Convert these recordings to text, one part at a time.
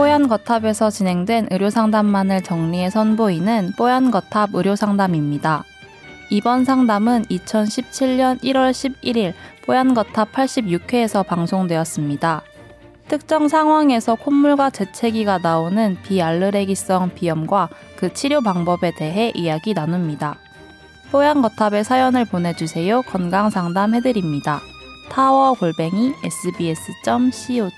뽀얀 거탑에서 진행된 의료 상담만을 정리해 선보이는 뽀얀 거탑 의료 상담입니다. 이번 상담은 2017년 1월 11일 뽀얀 거탑 86회에서 방송되었습니다. 특정 상황에서 콧물과 재채기가 나오는 비알레르기성 비염과 그 치료 방법에 대해 이야기 나눕니다. 뽀얀 거탑에 사연을 보내주세요. 건강 상담 해드립니다. 타워 골뱅이 sbs.co.kr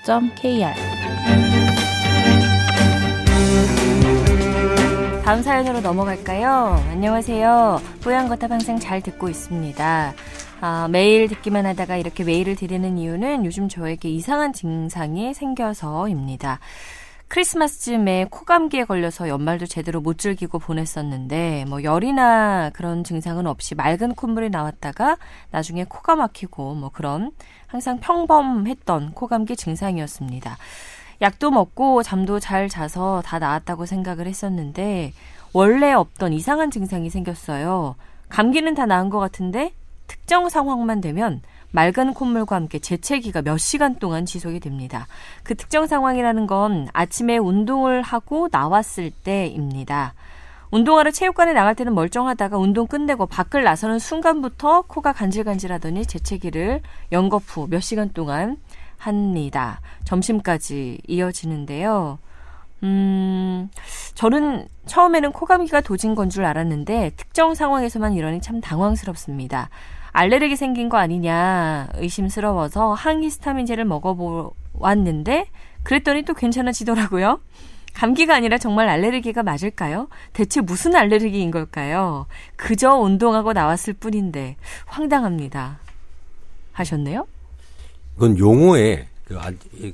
다음 사연으로 넘어갈까요? 안녕하세요. 뽀얀 거탑 항상 잘 듣고 있습니다. 아, 매일 듣기만 하다가 이렇게 메일을 드리는 이유는 요즘 저에게 이상한 증상이 생겨서입니다. 크리스마스쯤에 코감기에 걸려서 연말도 제대로 못 즐기고 보냈었는데 뭐 열이나 그런 증상은 없이 맑은 콧물이 나왔다가 나중에 코가 막히고 뭐 그런 항상 평범했던 코감기 증상이었습니다. 약도 먹고 잠도 잘 자서 다 나았다고 생각을 했었는데 원래 없던 이상한 증상이 생겼어요. 감기는 다 나은 것 같은데 특정 상황만 되면 맑은 콧물과 함께 재채기가 몇 시간 동안 지속이 됩니다. 그 특정 상황이라는 건 아침에 운동을 하고 나왔을 때입니다. 운동하러 체육관에 나갈 때는 멀쩡하다가 운동 끝내고 밖을 나서는 순간부터 코가 간질간질하더니 재채기를 후몇 시간 동안 합니다. 점심까지 이어지는데요. 음, 저는 처음에는 코감기가 도진 건 줄 알았는데 특정 상황에서만 이러니 참 당황스럽습니다. 알레르기 생긴 거 아니냐 의심스러워서 항히스타민제를 먹어보았는데 그랬더니 또 괜찮아지더라고요. 감기가 아니라 정말 알레르기가 맞을까요? 대체 무슨 알레르기인 걸까요? 그저 운동하고 나왔을 뿐인데 황당합니다. 하셨네요? 이건 용어에 그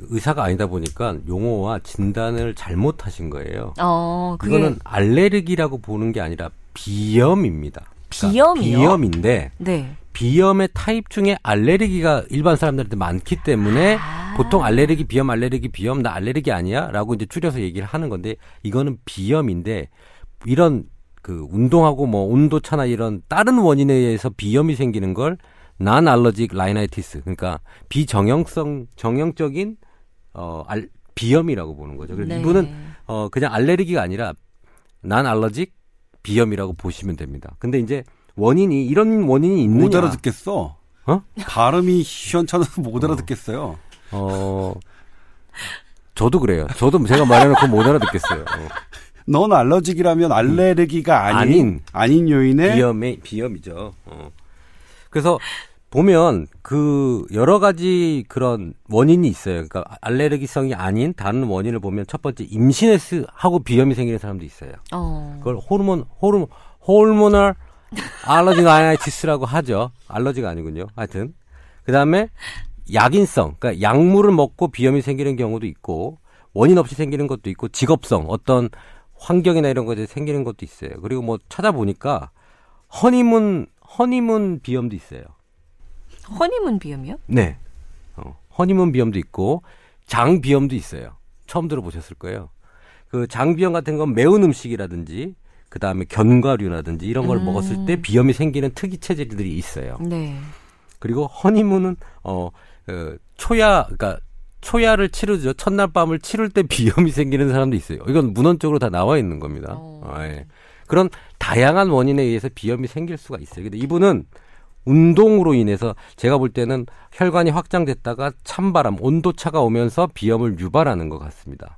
의사가 아니다 보니까 용어와 진단을 잘못하신 거예요. 어, 그게... 이거는 알레르기라고 보는 게 아니라 비염입니다. 그러니까 비염이요? 비염인데 네. 비염의 타입 중에 알레르기가 일반 사람들한테 많기 때문에 아. 보통 알레르기 비염 알레르기 비염 나 알레르기 아니야라고 이제 줄여서 얘기를 하는 건데 이거는 비염인데 이런 그 운동하고 뭐 온도 차나 이런 다른 원인에 의해서 비염이 생기는 걸 non-allergic rhinitis 그러니까 비정형성 정형적인 어 알, 비염이라고 보는 거죠. 그래서 네. 이분은 어 그냥 알레르기가 아니라 non-allergic 비염이라고 보시면 됩니다. 근데 이제 원인이 이런 원인이 있느냐? 못 알아듣겠어. 어? 발음이 시원찮아서 못 알아듣겠어요. 어. 저도 그래요. 저도 제가 말해놓고 못 알아듣겠어요. 어. 넌 알러직이라면 알레르기가 아닌 아닌, 아닌 요인의 비염의 비염이죠. 어. 그래서 보면 그 여러 가지 그런 원인이 있어요. 그러니까 알레르기성이 아닌 다른 원인을 보면 첫 번째 임신했스 하고 비염이 생기는 사람도 있어요. 어. 그걸 호르몬 호르몬 호르모널 알러지 나이티스라고 하죠. 알러지가 아니군요. 하여튼 그다음에 약인성, 그러니까 약물을 먹고 비염이 생기는 경우도 있고 원인 없이 생기는 것도 있고 직업성, 어떤 환경이나 이런 것에 생기는 것도 있어요. 그리고 뭐 찾아보니까 허니문 허니문 비염도 있어요. 허니문 비염이요? 네. 어, 허니문 비염도 있고 장 비염도 있어요. 처음 들어보셨을 거예요. 그 장 비염 같은 건 매운 음식이라든지 그 다음에 견과류라든지 이런 걸 음. 먹었을 때 비염이 생기는 특이 체질들이 있어요. 네. 그리고 허니문은 어, 어 초야 그러니까 초야를 치르죠. 첫날 밤을 치를 때 비염이 생기는 사람도 있어요. 이건 문헌적으로 다 나와 있는 겁니다. 어. 아, 예. 그런 다양한 원인에 의해서 비염이 생길 수가 있어요. 근데 이분은 운동으로 인해서 제가 볼 때는 혈관이 확장됐다가 찬바람, 온도차가 오면서 비염을 유발하는 것 같습니다.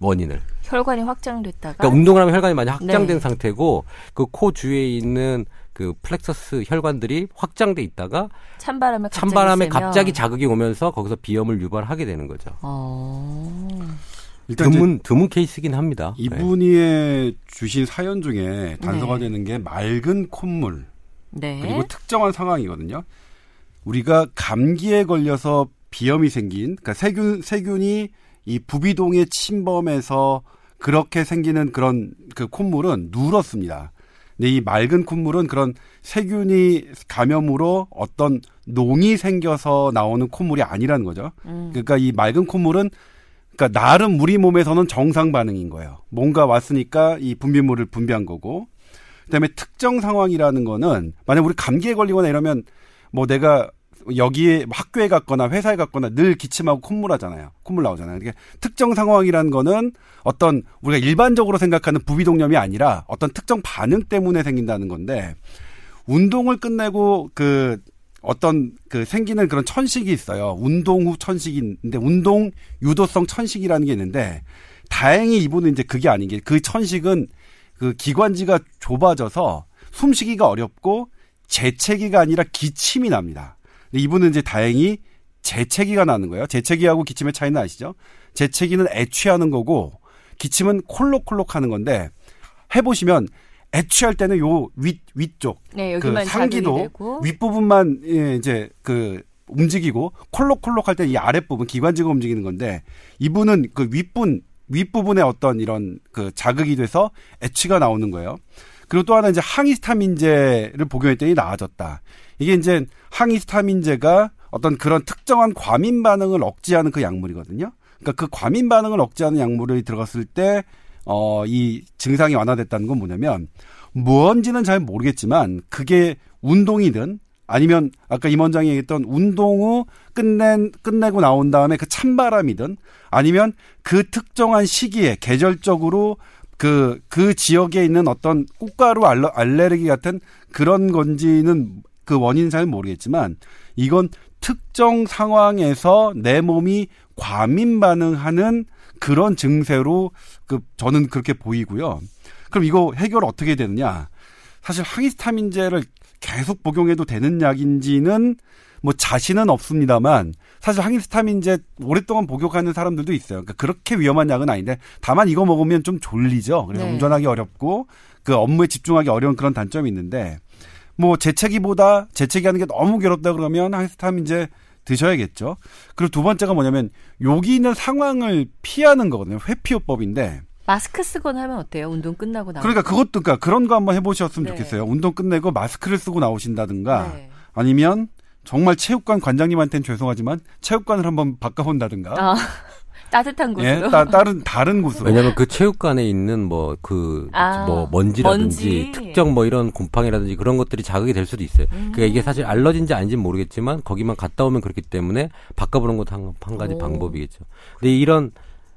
원인을. 혈관이 확장됐다가. 그러니까 운동을 하면 혈관이 많이 확장된 네. 상태고 그 코 주위에 있는 그 plexus 혈관들이 확장돼 있다가 찬바람에 갑자기, 찬바람에 갑자기 자극이 오면서 거기서 비염을 유발하게 되는 거죠. 어... 일단 드문 드문 케이스긴 합니다. 이분이 네. 주신 사연 중에 단서가 네. 되는 게 맑은 콧물. 네. 그리고 특정한 상황이거든요. 우리가 감기에 걸려서 비염이 생긴, 그러니까 세균, 세균이 이 부비동에 침범해서 그렇게 생기는 그런 그 콧물은 누렇습니다. 근데 이 맑은 콧물은 그런 세균이 감염으로 어떤 농이 생겨서 나오는 콧물이 아니라는 거죠. 음. 그러니까 이 맑은 콧물은 그러니까 나름 우리 몸에서는 정상 반응인 거예요. 뭔가 왔으니까 이 분비물을 분비한 거고 그다음에 특정 상황이라는 거는 만약 우리 감기에 걸리거나 이러면 뭐 내가 여기에 학교에 갔거나 회사에 갔거나 늘 기침하고 콧물 하잖아요. 콧물 나오잖아요. 이게 특정 상황이라는 거는 어떤 우리가 일반적으로 생각하는 부비동염이 아니라 어떤 특정 반응 때문에 생긴다는 건데 운동을 끝내고 그 어떤 그 생기는 그런 천식이 있어요. 운동 후 천식인데 운동 유도성 천식이라는 게 있는데 다행히 이분은 이제 그게 아닌 게 그 천식은 그 기관지가 좁아져서 숨쉬기가 어렵고 재채기가 아니라 기침이 납니다. 이분은 이제 다행히 재채기가 나는 거예요. 재채기하고 기침의 차이는 아시죠? 재채기는 애취하는 거고 기침은 콜록콜록 하는 건데 해보시면 애취할 때는 요 윗 위쪽 네, 그 상기도 윗부분만 예, 이제 그 움직이고 콜록콜록 할 때 이 아랫부분 기관지가 움직이는 건데 이분은 그 윗분 윗부분에 어떤 이런 그 자극이 돼서 애취가 나오는 거예요. 그리고 또 하나 이제 항히스타민제를 복용했더니 나아졌다. 이게 이제 항히스타민제가 어떤 그런 특정한 과민 반응을 억제하는 그 약물이거든요. 그러니까 그 과민 반응을 억제하는 약물이 들어갔을 때, 어, 이 증상이 완화됐다는 건 뭐냐면, 뭔지는 잘 모르겠지만, 그게 운동이든, 아니면 아까 임 원장이 얘기했던 운동 후 끝낸, 끝내고 나온 다음에 그 찬바람이든, 아니면 그 특정한 시기에 계절적으로 그, 그 지역에 있는 어떤 꽃가루 알러, 알레르기 같은 그런 건지는 그 원인은 잘 모르겠지만 이건 특정 상황에서 내 몸이 과민 반응하는 그런 증세로 그 저는 그렇게 보이고요. 그럼 이거 해결 어떻게 되느냐? 사실 항히스타민제를 계속 복용해도 되는 약인지는 뭐 자신은 없습니다만 사실 항히스타민제 오랫동안 복용하는 사람들도 있어요. 그러니까 그렇게 위험한 약은 아닌데 다만 이거 먹으면 좀 졸리죠. 그래서 네. 운전하기 어렵고 그 업무에 집중하기 어려운 그런 단점이 있는데 뭐 재채기보다 재채기 하는 게 너무 괴롭다 그러면 항히스타민제 드셔야겠죠. 그리고 두 번째가 뭐냐면 여기 있는 상황을 피하는 거거든요. 회피요법인데 마스크 쓰거나 하면 어때요? 운동 끝나고 나. 그러니까 그것도 그러니까 그런 거 한번 해보셨으면 네. 좋겠어요. 운동 끝내고 마스크를 쓰고 나오신다든가 네. 아니면 정말 체육관 관장님한테는 죄송하지만 체육관을 한번 바꿔본다든가. 아, 따뜻한 예, 곳으로. 예, 따, 다른 다른 곳으로. 왜냐하면 그 체육관에 있는 뭐 그뭐 아, 뭐 먼지라든지 먼지. 특정 뭐 이런 곰팡이라든지 그런 것들이 자극이 될 수도 있어요. 음. 그러니까 이게 사실 알러진지 아닌지 모르겠지만 거기만 갔다 오면 그렇기 때문에 바꿔보는 것도 한, 한 가지 오. 방법이겠죠. 근데 이런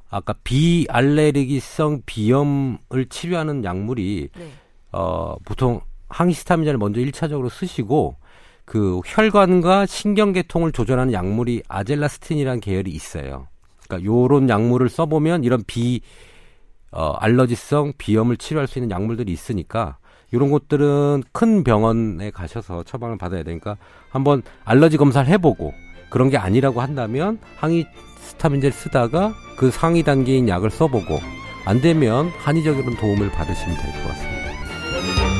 아까 비알레르기성 비염을 치료하는 약물이 네. 어 보통 항히스타민제를 먼저 1차적으로 쓰시고 그 혈관과 신경계통을 조절하는 약물이 아젤라스틴이라는 계열이 있어요. 그러니까 요런 약물을 써보면 이런 비 어, 알러지성 비염을 치료할 수 있는 약물들이 있으니까 이런 것들은 큰 병원에 가셔서 처방을 받아야 되니까 한번 알러지 검사를 해보고 그런 게 아니라고 한다면 항이 스타민제를 쓰다가 그 상위 단계인 약을 써보고 안 되면 한의적인 도움을 받으시면 될 것 같습니다.